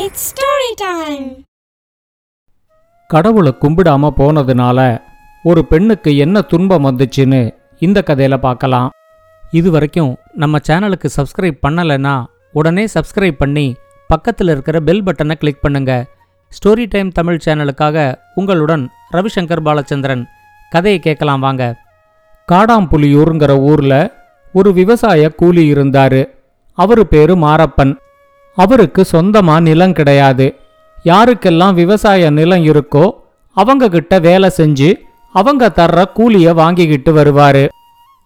It's story time கடவுளை கும்பிடாம போனதுனால ஒரு பெண்ணுக்கு என்ன துன்பம் வந்துச்சுன்னு இந்த கதையில பார்க்கலாம். இது வரைக்கும் நம்ம சேனலுக்கு சப்ஸ்கிரைப் பண்ணலைன்னா உடனே சப்ஸ்கிரைப் பண்ணி பக்கத்தில் இருக்கிற பெல் பட்டனை கிளிக் பண்ணுங்க. ஸ்டோரி டைம் தமிழ் சேனலுக்காக உங்களுடன் ரவிசங்கர் பாலச்சந்திரன். கதையை கேட்கலாம் வாங்க. காடாம்புலியூருங்கிற ஊர்ல ஒரு விவசாய கூலி இருந்தாரு. அவரு பேரு மாரப்பன். அவருக்கு சொந்தமா நிலம் கிடையாது. யாருக்கெல்லாம் விவசாய நிலம் இருக்கோ அவங்க கிட்ட வேலை செஞ்சு அவங்க தர்ற கூலிய வாங்கிக்கிட்டு வருவாரு.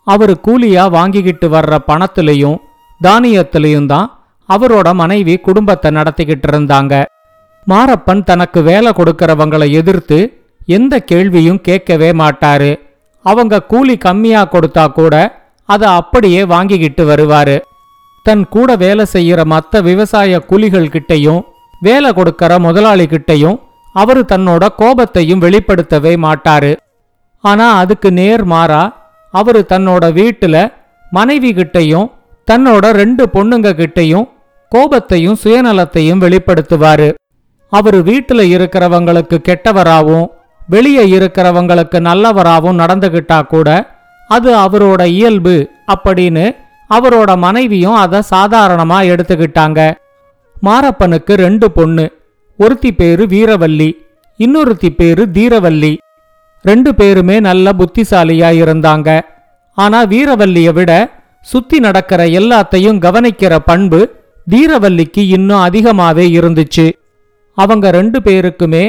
அவரு கூலியா வாங்கிக்கிட்டு வர்ற பணத்திலையும் தானியத்திலையும் தான் அவரோட மனைவி குடும்பத்தை நடத்திக்கிட்டு இருந்தாங்க. மாரப்பன் தனக்கு வேலை கொடுக்கறவங்களை எதிர்த்து எந்த கேள்வியும் கேட்கவே மாட்டாரு. அவங்க கூலி கம்மியா கொடுத்தா கூட அதை அப்படியே வாங்கிக்கிட்டு வருவாரு. தன் கூட வேலை செய்யற மத்த விவசாய கூலிகள் கிட்டையும் வேலை கொடுக்கற முதலாளி கிட்டையும் அவரு தன்னோட கோபத்தையும் வெளிப்படுத்தவே மாட்டாரு. ஆனா அதுக்கு நேர் மாறா அவரு தன்னோட வீட்டுல மனைவி கிட்டையும் தன்னோட ரெண்டு பொண்ணுங்க கிட்டையும் கோபத்தையும் சுயநலத்தையும் வெளிப்படுத்துவாரு. அவரு வீட்டுல இருக்கிறவங்களுக்கு கெட்டவராவும் வெளியே இருக்கிறவங்களுக்கு நல்லவராவும் நடந்துகிட்டா கூட அது அவரோட இயல்பு அப்படின்னு அவரோட மனைவியும் அதை சாதாரணமா எடுத்துக்கிட்டாங்க. மாரப்பனுக்கு ரெண்டு பொண்ணு. ஒருத்தி பேரு வீரவல்லி இன்னொருத்தி பேரு தீரவல்லி. ரெண்டு பேருமே நல்ல புத்திசாலியா இருந்தாங்க. ஆனா வீரவல்லிய விட சுத்தி நடக்கிற எல்லாத்தையும் கவனிக்கிற பண்பு தீரவல்லிக்கு இன்னும் அதிகமாவே இருந்துச்சு. அவங்க ரெண்டு பேருக்குமே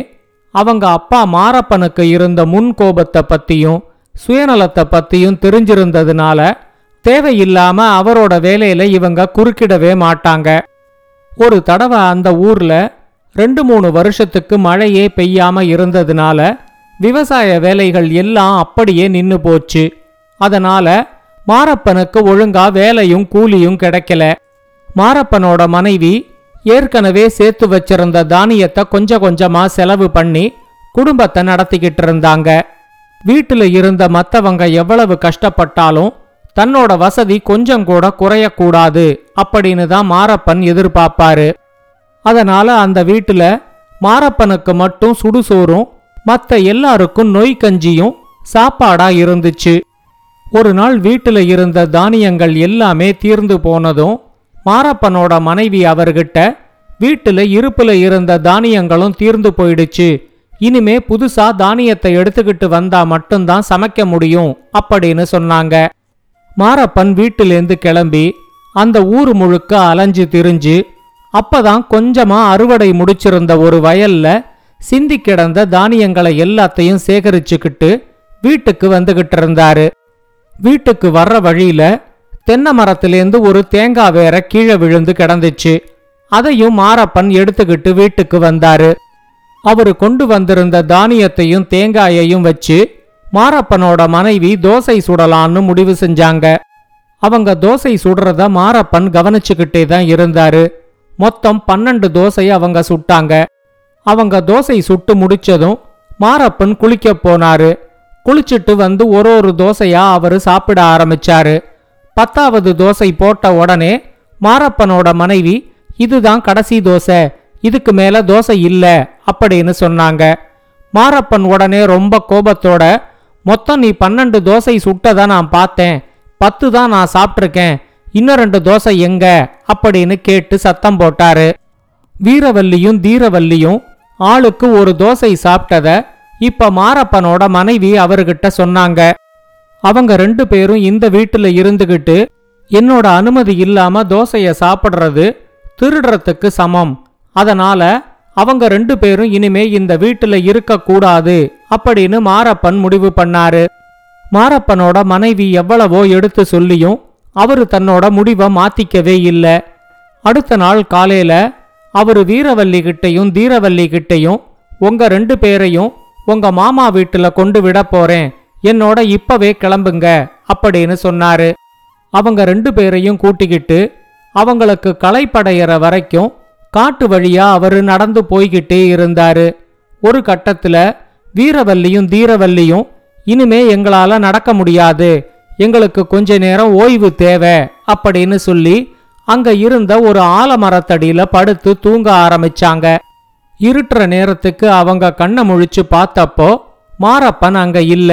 அவங்க அப்பா மாரப்பனுக்கு இருந்த முன் கோபத்தை பத்தியும் சுயநலத்தை பத்தியும் தெரிஞ்சிருந்ததுனால தேவையில்லாம அவரோட வேலையில இவங்க குறுக்கிடவே மாட்டாங்க. ஒரு தடவை அந்த ஊர்ல ரெண்டு மூணு வருஷத்துக்கு மழையே பெய்யாம இருந்ததுனால விவசாய வேலைகள் எல்லாம் அப்படியே நின்னு போச்சு. அதனால மாரப்பனுக்கு ஒழுங்கா வேலையும் கூலியும் கிடைக்கல. மாரப்பனோட மனைவி ஏற்கனவே சேர்த்து வச்சிருந்த தானியத்தை கொஞ்சம் கொஞ்சமா செலவு பண்ணி குடும்பத்தை நடத்திக்கிட்டு இருந்தாங்க. வீட்டுல இருந்த மத்தவங்க எவ்வளவு கஷ்டப்பட்டாலும் தன்னோட வசதி கொஞ்சம் கூட குறையக்கூடாது அப்படின்னு தான் மாரப்பன் எதிர்பார்ப்பாரு. அதனால அந்த வீட்டுல மாரப்பனுக்கு மட்டும் சுடுசோறும் மற்ற எல்லாருக்கும் நொய் கஞ்சியும் சாப்பாடா இருந்துச்சு. ஒரு நாள் வீட்டுல இருந்த தானியங்கள் எல்லாமே தீர்ந்து போனதும் மாரப்பனோட மனைவி அவர்கிட்ட வீட்டுல இருப்புல இருந்த தானியங்களும் தீர்ந்து போயிடுச்சு. இனிமே புதுசா தானியத்தை எடுத்துக்கிட்டு வந்தா மட்டும்தான் சமைக்க முடியும் அப்படின்னு சொன்னாங்க. மாரப்பன் வீட்டிலேந்து கிளம்பி அந்த ஊர் முழுக்க அலைஞ்சு திரிஞ்சு அப்பதான் கொஞ்சமா அறுவடை முடிச்சிருந்த ஒரு வயல்ல சிந்தி கிடந்த தானியங்களை எல்லாத்தையும் சேகரிச்சுக்கிட்டு வீட்டுக்கு வந்துகிட்டு இருந்தாரு. வீட்டுக்கு வர்ற வழியில தென்னை மரத்திலேந்து ஒரு தேங்காய் வேற கீழே விழுந்து கிடந்துச்சு. அதையும் மாரப்பன் எடுத்துக்கிட்டு வீட்டுக்கு வந்தாரு. அவரு கொண்டு வந்திருந்த தானியத்தையும் தேங்காயையும் வச்சு மாரப்பனோட மனைவி தோசை சுடலான்னு முடிவு செஞ்சாங்க. அவங்க தோசை சுடுறத மாரப்பன் கவனிச்சுக்கிட்டே தான் இருந்தாரு. மொத்தம் பன்னெண்டு தோசை அவங்க சுட்டாங்க. அவங்க தோசை சுட்டு முடிச்சதும் மாரப்பன் குளிக்க போனாரு. குளிச்சிட்டு வந்து ஒரு ஒரு தோசையா அவரு சாப்பிட ஆரம்பிச்சாரு. பத்தாவது தோசை போட்ட உடனே மாரப்பனோட மனைவி இதுதான் கடைசி தோசை இதுக்கு மேல தோசை இல்ல அப்படின்னு சொன்னாங்க. மாரப்பன் உடனே ரொம்ப கோபத்தோட மொத்தம் நீ பன்னெண்டு தோசை சுட்டதா நான் பார்த்தேன். பத்து தான் நான் சாப்பிட்ருக்கேன் இன்னும் ரெண்டு தோசை எங்க? அப்படின்னு கேட்டு சத்தம் போட்டாரு. வீரவல்லியும் தீரவல்லியும் ஆளுக்கு ஒரு தோசை சாப்பிட்டத இப்ப மாரப்பனோட மனைவி அவர்கிட்ட சொன்னாங்க. அவங்க ரெண்டு பேரும் இந்த வீட்டுல இருந்துகிட்டு என்னோட அனுமதி இல்லாம தோசைய சாப்பிடுறது திருடுறதுக்கு சமம். அதனால அவங்க ரெண்டு பேரும் இனிமே இந்த வீட்டுல இருக்கக்கூடாது அப்படின்னு மாரப்பன் முடிவு பண்ணாரு. மாரப்பனோட மனைவி எவ்வளவோ எடுத்து சொல்லியும் அவரு தன்னோட முடிவை மாத்திக்கவே இல்ல. அடுத்த நாள் காலையில அவரு வீரவல்லி கிட்டையும் தீரவல்லி கிட்டையும் உங்க ரெண்டு பேரையும் உங்க மாமா வீட்டுல கொண்டு விட போறேன். என்னோட இப்பவே கிளம்புங்க அப்படின்னு சொன்னாரு. அவங்க ரெண்டு பேரையும் கூட்டிக்கிட்டு அவங்களுக்கு களைப்படையிற வரைக்கும் காட்டு வழியா அவரு நடந்து போய்கிட்டே இருந்தாரு. ஒரு கட்டத்துல வீரவல்லியும் தீரவல்லியும் இனிமே எங்களால நடக்க முடியாது. எங்களுக்கு கொஞ்ச நேரம் ஓய்வு தேவை அப்படின்னு சொல்லி அங்க இருந்த ஒரு ஆலமரத்தடியில படுத்து தூங்க ஆரம்பிச்சாங்க. இருட்டுற நேரத்துக்கு அவங்க கண்ணை முழிச்சு பார்த்தப்போ மாரப்பன் அங்க இல்ல.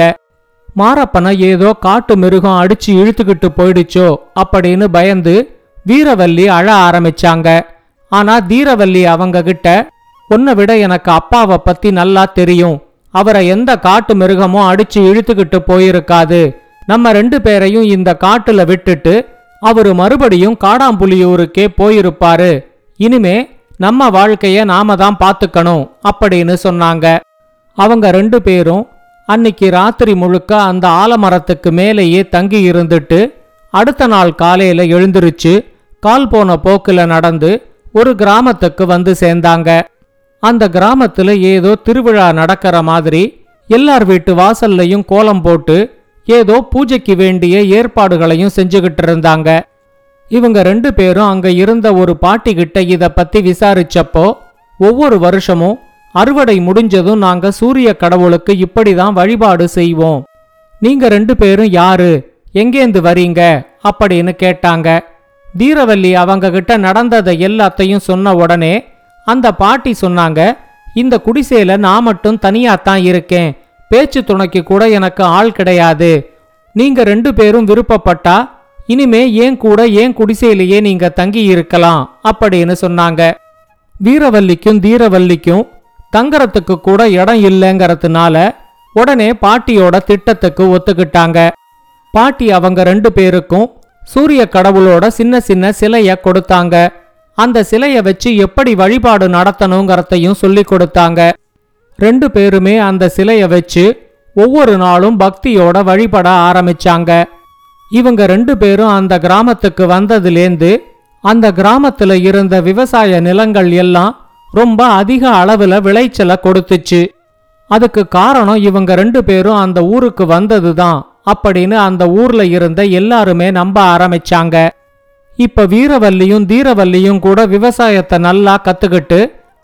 மாரப்பனை ஏதோ காட்டு மிருகம் அடிச்சு இழுத்துக்கிட்டு போயிடுச்சோ அப்படின்னு பயந்து வீரவல்லி அழ ஆரம்பிச்சாங்க. ஆனா தீரவல்லி அவங்க கிட்ட உன்னை விட எனக்கு அப்பாவை பத்தி நல்லா தெரியும். அவரை எந்த காட்டு மிருகமும் அடிச்சு இழுத்துக்கிட்டு போயிருக்காது. நம்ம ரெண்டு பேரையும் இந்த காட்டுல விட்டுட்டு அவரு மறுபடியும் காடாம்புலியூருக்கே போயிருப்பாரு. இனிமே நம்ம வாழ்க்கைய நாம தான் பாத்துக்கணும் அப்படின்னு சொன்னாங்க. அவங்க ரெண்டு பேரும் அன்னிக்கு ராத்திரி முழுக்க அந்த ஆலமரத்துக்கு மேலேயே தங்கி இருந்துட்டு அடுத்த நாள் காலையில எழுந்திருச்சு கால் போன போக்குல நடந்து ஒரு கிராமத்துக்கு வந்து சேர்ந்தாங்க. அந்த கிராமத்துல ஏதோ திருவிழா நடக்கிற மாதிரி எல்லார் வீட்டு வாசல்லையும் கோலம் போட்டு ஏதோ பூஜைக்கு வேண்டிய ஏற்பாடுகளையும் செஞ்சுகிட்டு இருந்தாங்க. இவங்க ரெண்டு பேரும் அங்க இருந்த ஒரு பாட்டி கிட்ட இத பத்தி விசாரிச்சப்போ ஒவ்வொரு வருஷமும் அறுவடை முடிஞ்சதும் நாங்க சூரிய கடவுளுக்கு இப்படிதான் வழிபாடு செய்வோம். நீங்க ரெண்டு பேரும் யாரு? எங்கேந்து வரீங்க? அப்படின்னு கேட்டாங்க. தீரவல்லி அவங்க கிட்ட நடந்ததை எல்லாத்தையும் சொன்ன உடனே அந்த பாட்டி சொன்னாங்க இந்த குடிசையில நான் மட்டும் தனியாத்தான் இருக்கேன். பேச்சு துணைக்கு கூட எனக்கு ஆள் கிடையாது. நீங்க ரெண்டு பேரும் விருப்பப்பட்டா இனிமே ஏன் கூட ஏன் குடிசையிலேயே நீங்க தங்கி இருக்கலாம்? அப்படின்னு சொன்னாங்க. வீரவல்லிக்கும் தீரவல்லிக்கும் தங்கறத்துக்கு கூட இடம் இல்லைங்கிறதுனால உடனே பாட்டியோட திட்டத்துக்கு ஒத்துக்கிட்டாங்க. பாட்டி அவங்க ரெண்டு பேருக்கும் சூரிய கடவுளோட சின்ன சின்ன சிலைய கொடுத்தாங்க. அந்த சிலைய வச்சு எப்படி வழிபாடு நடத்தணுங்கிறதையும் சொல்லி கொடுத்தாங்க. ரெண்டு பேருமே அந்த சிலைய வச்சு ஒவ்வொரு நாளும் பக்தியோட வழிபட ஆரம்பிச்சாங்க. இவங்க ரெண்டு பேரும் அந்த கிராமத்துக்கு வந்ததுலேருந்து அந்த கிராமத்துல இருந்த விவசாய நிலங்கள் எல்லாம் ரொம்ப அதிக அளவுல விளைச்சலை கொடுத்துச்சு. அதுக்கு காரணம் இவங்க ரெண்டு பேரும் அந்த ஊருக்கு வந்ததுதான். அப்படின்னு அந்த ஊர்ல இருந்த எல்லாருமே நம்ப ஆரம்பிச்சாங்க. இப்ப வீரவல்லியும் தீரவல்லியும் கூட விவசாயத்தை நல்லா கத்துக்கிட்டு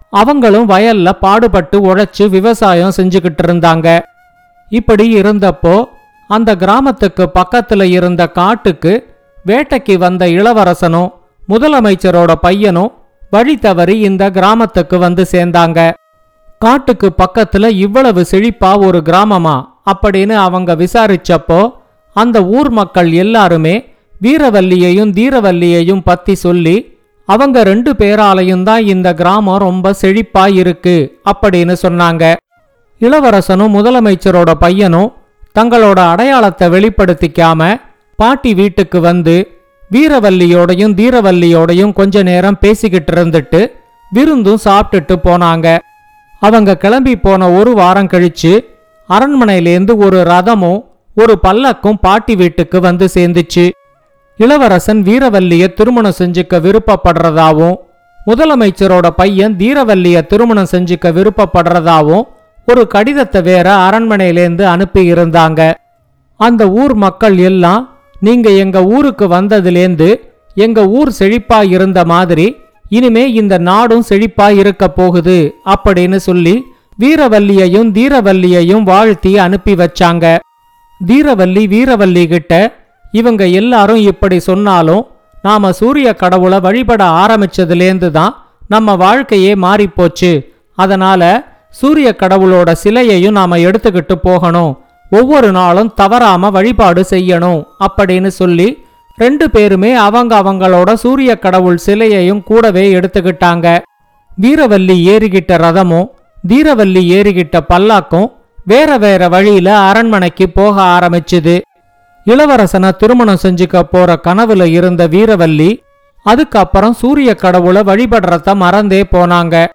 அவங்களும் வயல்ல பாடுபட்டு உழைச்சு விவசாயம் செஞ்சுக்கிட்டு இருந்தாங்க. இப்படி இருந்தப்போ அந்த கிராமத்துக்கு பக்கத்துல இருந்த காட்டுக்கு வேட்டைக்கு வந்த இளவரசனும் முதலமைச்சரோட பையனும் வழி தவறி இந்த கிராமத்துக்கு வந்து சேர்ந்தாங்க. காட்டுக்கு பக்கத்துல இவ்வளவு செழிப்பா ஒரு கிராமமா? அப்படின்னு அவங்க விசாரிச்சப்போ அந்த ஊர் மக்கள் எல்லாருமே வீரவல்லியையும் தீரவல்லியையும் பத்தி சொல்லி அவங்க ரெண்டு பேராலையும் தான் இந்த கிராமம் ரொம்ப செழிப்பா இருக்கு அப்படின்னு சொன்னாங்க. இளவரசனும் முதலமைச்சரோட பையனும் தங்களோட அடையாளத்தை வெளிப்படுத்திக்காம பாட்டி வீட்டுக்கு வந்து வீரவல்லியோடையும் தீரவல்லியோடையும் கொஞ்ச நேரம் பேசிக்கிட்டு இருந்துட்டு விருந்தும் சாப்பிட்டுட்டு போனாங்க. அவங்க கிளம்பி போன ஒரு வாரம் கழிச்சு அரண்மனையிலேருந்து ஒரு ரதமும் ஒரு பல்லக்கும் பாட்டி வீட்டுக்கு வந்து சேர்ந்துச்சு. இளவரசன் வீரவல்லிய திருமணம் செஞ்சுக்க விருப்பப்படுறதாவும் முதலமைச்சரோட பையன் தீரவல்லிய திருமணம் செஞ்சுக்க விருப்பப்படுறதாவும் ஒரு கடிதத்தை வேற அரண்மனையிலேந்து அனுப்பி இருந்தாங்க அந்த ஊர் மக்கள் எல்லாம் நீங்க எங்க ஊருக்கு வந்ததுலேந்து எங்க ஊர் செழிப்பா இருந்த மாதிரி இனிமே இந்த நாடும் செழிப்பா இருக்க போகுது அப்படின்னு சொல்லி வீரவல்லியையும் தீரவல்லியையும் வாழ்த்தி அனுப்பி வச்சாங்க. தீரவல்லி வீரவல்லி கிட்ட இவங்க எல்லாரும் இப்படி சொன்னாலும் நாம சூரிய கடவுளை வழிபட ஆரம்பிச்சதுலேருந்து தான் நம்ம வாழ்க்கையே மாறிப்போச்சு. அதனால சூரிய கடவுளோட சிலையையும் நாம எடுத்துக்கிட்டு போகணும். ஒவ்வொரு நாளும் தவறாம வழிபாடு செய்யணும் அப்படின்னு சொல்லி ரெண்டு பேருமே அவங்க அவங்களோட சூரிய கடவுள் சிலையையும் கூடவே எடுத்துக்கிட்டாங்க. வீரவல்லி ஏறிக்கிட்ட ரதமும் தீரவல்லி ஏறிக்கிட்ட பல்லாக்கும் வேற வேற வழியில அரண்மனைக்கு போக ஆரம்பிச்சுது. இளவரசனை திருமணம் செஞ்சுக்க போற கனவுல இருந்த வீரவல்லி அதுக்கப்புறம் சூரிய கடவுளை வழிபடுறத மறந்தே போனாங்க.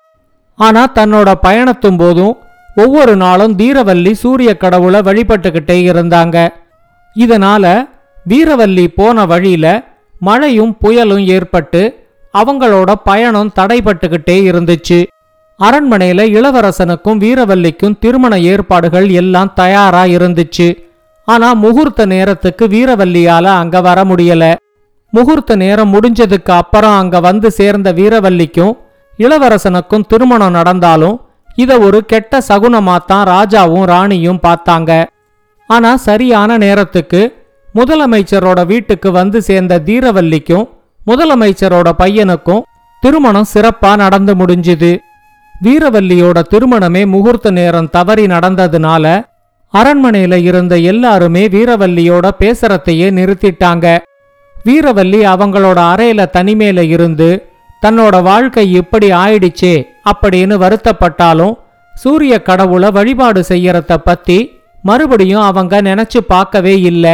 ஆனா தன்னோட பயணத்தும் போதும் ஒவ்வொரு நாளும் தீரவல்லி சூரிய கடவுளை வழிபட்டுக்கிட்டே இருந்தாங்க. இதனால வீரவல்லி போன வழியில மழையும் புயலும் ஏற்பட்டு அவங்களோட பயணம் தடைபட்டுக்கிட்டே இருந்துச்சு. அரண்மனையில இளவரசனுக்கும் வீரவல்லிக்கும் திருமண ஏற்பாடுகள் எல்லாம் தயாரா இருந்துச்சு. ஆனா முகூர்த்த நேரத்துக்கு வீரவல்லியால அங்க வர முடியல. முகூர்த்த நேரம் முடிஞ்சதுக்கு அப்புறம் அங்க வந்து சேர்ந்த வீரவல்லிக்கும் இளவரசனுக்கும் திருமணம் நடந்தாலும் இத ஒரு கெட்ட சகுனமாத்தான் ராஜாவும் ராணியும் பார்த்தாங்க. ஆனா சரியான நேரத்துக்கு முதலமைச்சரோட வீட்டுக்கு வந்து சேர்ந்த தீரவல்லிக்கும் முதலமைச்சரோட பையனுக்கும் திருமணம் சிறப்பா நடந்து முடிஞ்சுது. வீரவல்லியோட திருமணமே முகூர்த்த நேரம் தவறி நடந்ததுனால அரண்மனையில இருந்த எல்லாருமே வீரவல்லியோட பேசுறதையே நிறுத்திட்டாங்க. வீரவல்லி அவங்களோட அறையில தனிமையில இருந்து தன்னோட வாழ்க்கை இப்படி ஆயிடுச்சே அப்படின்னு வருத்தப்பட்டாலும் சூரிய கடவுளை வழிபாடு செய்யறத பத்தி மறுபடியும் அவங்க நினைச்சு பார்க்கவே இல்ல.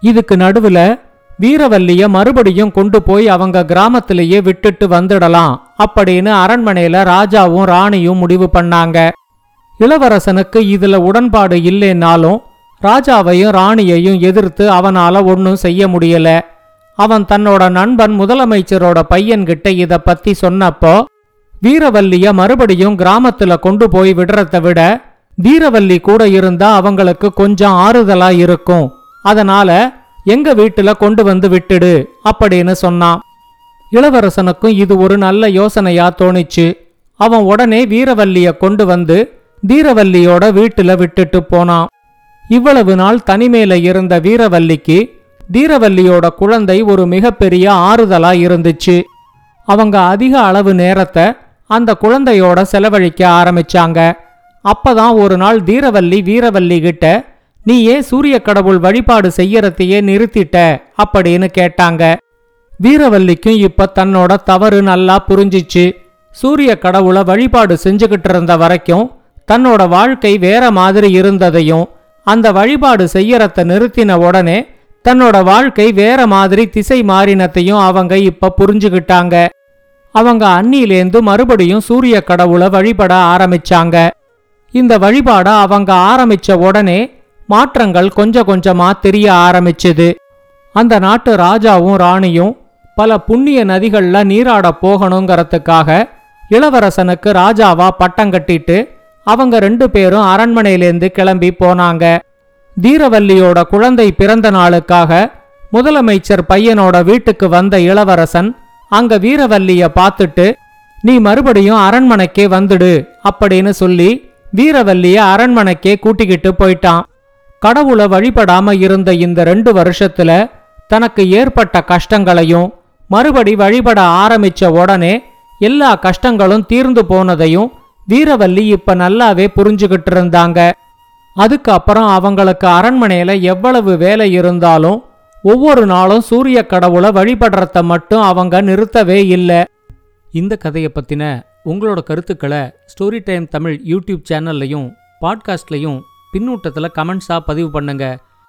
இதுக்கு நடுவுல வீரவல்லிய மறுபடியும் கொண்டு போய் அவங்க கிராமத்திலேயே விட்டுட்டு வந்துடலாம். அப்படின்னு அரண்மனையில ராஜாவும் ராணியும் முடிவு பண்ணாங்க. இளவரசனுக்கு இதுல உடன்பாடு இல்லைன்னாலும் ராஜாவையும் ராணியையும் எதிர்த்து அவனால ஒன்னும் செய்ய முடியல. அவன் தன்னோட நண்பன் முதலமைச்சரோட பையன்கிட்ட இத பத்தி சொன்னப்போ வீரவல்லிய மறுபடியும் கிராமத்துல கொண்டு போய் விடுறத விட வீரவல்லி கூட இருந்தா அவங்களுக்கு கொஞ்சம் ஆறுதலா இருக்கும். அதனால எங்க வீட்டுல கொண்டு வந்து விட்டுடு அப்படின்னு சொன்னான். இளவரசனுக்கும் இது ஒரு நல்ல யோசனையா தோணிச்சு. அவன் உடனே வீரவல்லிய கொண்டு வந்து தீரவல்லியோட வீட்டுல விட்டுட்டு போனான். இவ்வளவு நாள் தனிமையில இருந்த வீரவல்லிக்கு தீரவல்லியோட குழந்தை ஒரு மிகப்பெரிய ஆறுதலா இருந்துச்சு. அவங்க அதிக அளவு நேரத்தை அந்த குழந்தையோட செலவழிக்க ஆரம்பிச்சாங்க. அப்பதான் ஒரு நாள் தீரவல்லி வீரவல்லி கிட்ட நீ ஏன் சூரிய கடவுள் வழிபாடு செய்யறதையே நிறுத்திட்ட? அப்படின்னு கேட்டாங்க. வீரவல்லிக்கும் இப்ப தன்னோட தவறு நல்லா புரிஞ்சிச்சு. சூரிய கடவுளை வழிபாடு செஞ்சுகிட்டு இருந்த வரைக்கும் தன்னோட வாழ்க்கை வேற மாதிரி இருந்ததையும் அந்த வழிபாடு செய்யறத நிறுத்தின உடனே தன்னோட வாழ்க்கை வேற மாதிரி திசை மாறினத்தையும் அவங்க இப்ப புரிஞ்சுகிட்டாங்க. அவங்க அன்னியிலேந்து மறுபடியும் சூரிய கடவுளை வழிபட ஆரம்பிச்சாங்க. இந்த வழிபாட அவங்க ஆரம்பிச்ச உடனே மாற்றங்கள் கொஞ்சம் கொஞ்சமா தெரிய ஆரம்பிச்சது. அந்த நாட்டு ராஜாவும் ராணியும் பல புண்ணிய நதிகள்ல நீராட போகணுங்கிறதுக்காக இளவரசனுக்கு ராஜாவா பட்டம் கட்டிட்டு அவங்க ரெண்டு பேரும் அரண்மனையிலேருந்து கிளம்பி போனாங்க. தீரவல்லியோட குழந்தை பிறந்த நாளுக்காக முதலமைச்சர் பையனோட வீட்டுக்கு வந்த இளவரசன் அங்க வீரவல்லிய பார்த்துட்டு நீ மறுபடியும் அரண்மனைக்கே வந்துடு அப்படின்னு சொல்லி வீரவல்லிய அரண்மனைக்கே கூட்டிக்கிட்டு போயிட்டான். கடவுளை வழிபடாம இருந்த இந்த ரெண்டு வருஷத்துல தனக்கு ஏற்பட்ட கஷ்டங்களையும் மறுபடி வழிபட ஆரம்பிச்ச உடனே எல்லா கஷ்டங்களும் தீர்ந்து போனதையும் வீரவல்லி இப்ப நல்லாவே புரிஞ்சுகிட்டு இருந்தாங்க. அதுக்கப்புறம் அவங்களுக்கு அரண்மனையில எவ்வளவு வேலை இருந்தாலும் ஒவ்வொரு நாளும் சூரிய கடவுளை வழிபடுறத மட்டும் அவங்க நிறுத்தவே இல்லை. இந்த கதையை பத்தின உங்களோட கருத்துக்களை ஸ்டோரி டைம் தமிழ் யூடியூப் சேனல்லையும் பாட்காஸ்ட்லையும் பின்னூட்டத்தில் கமெண்ட்ஸாக பதிவு பண்ணுங்கள்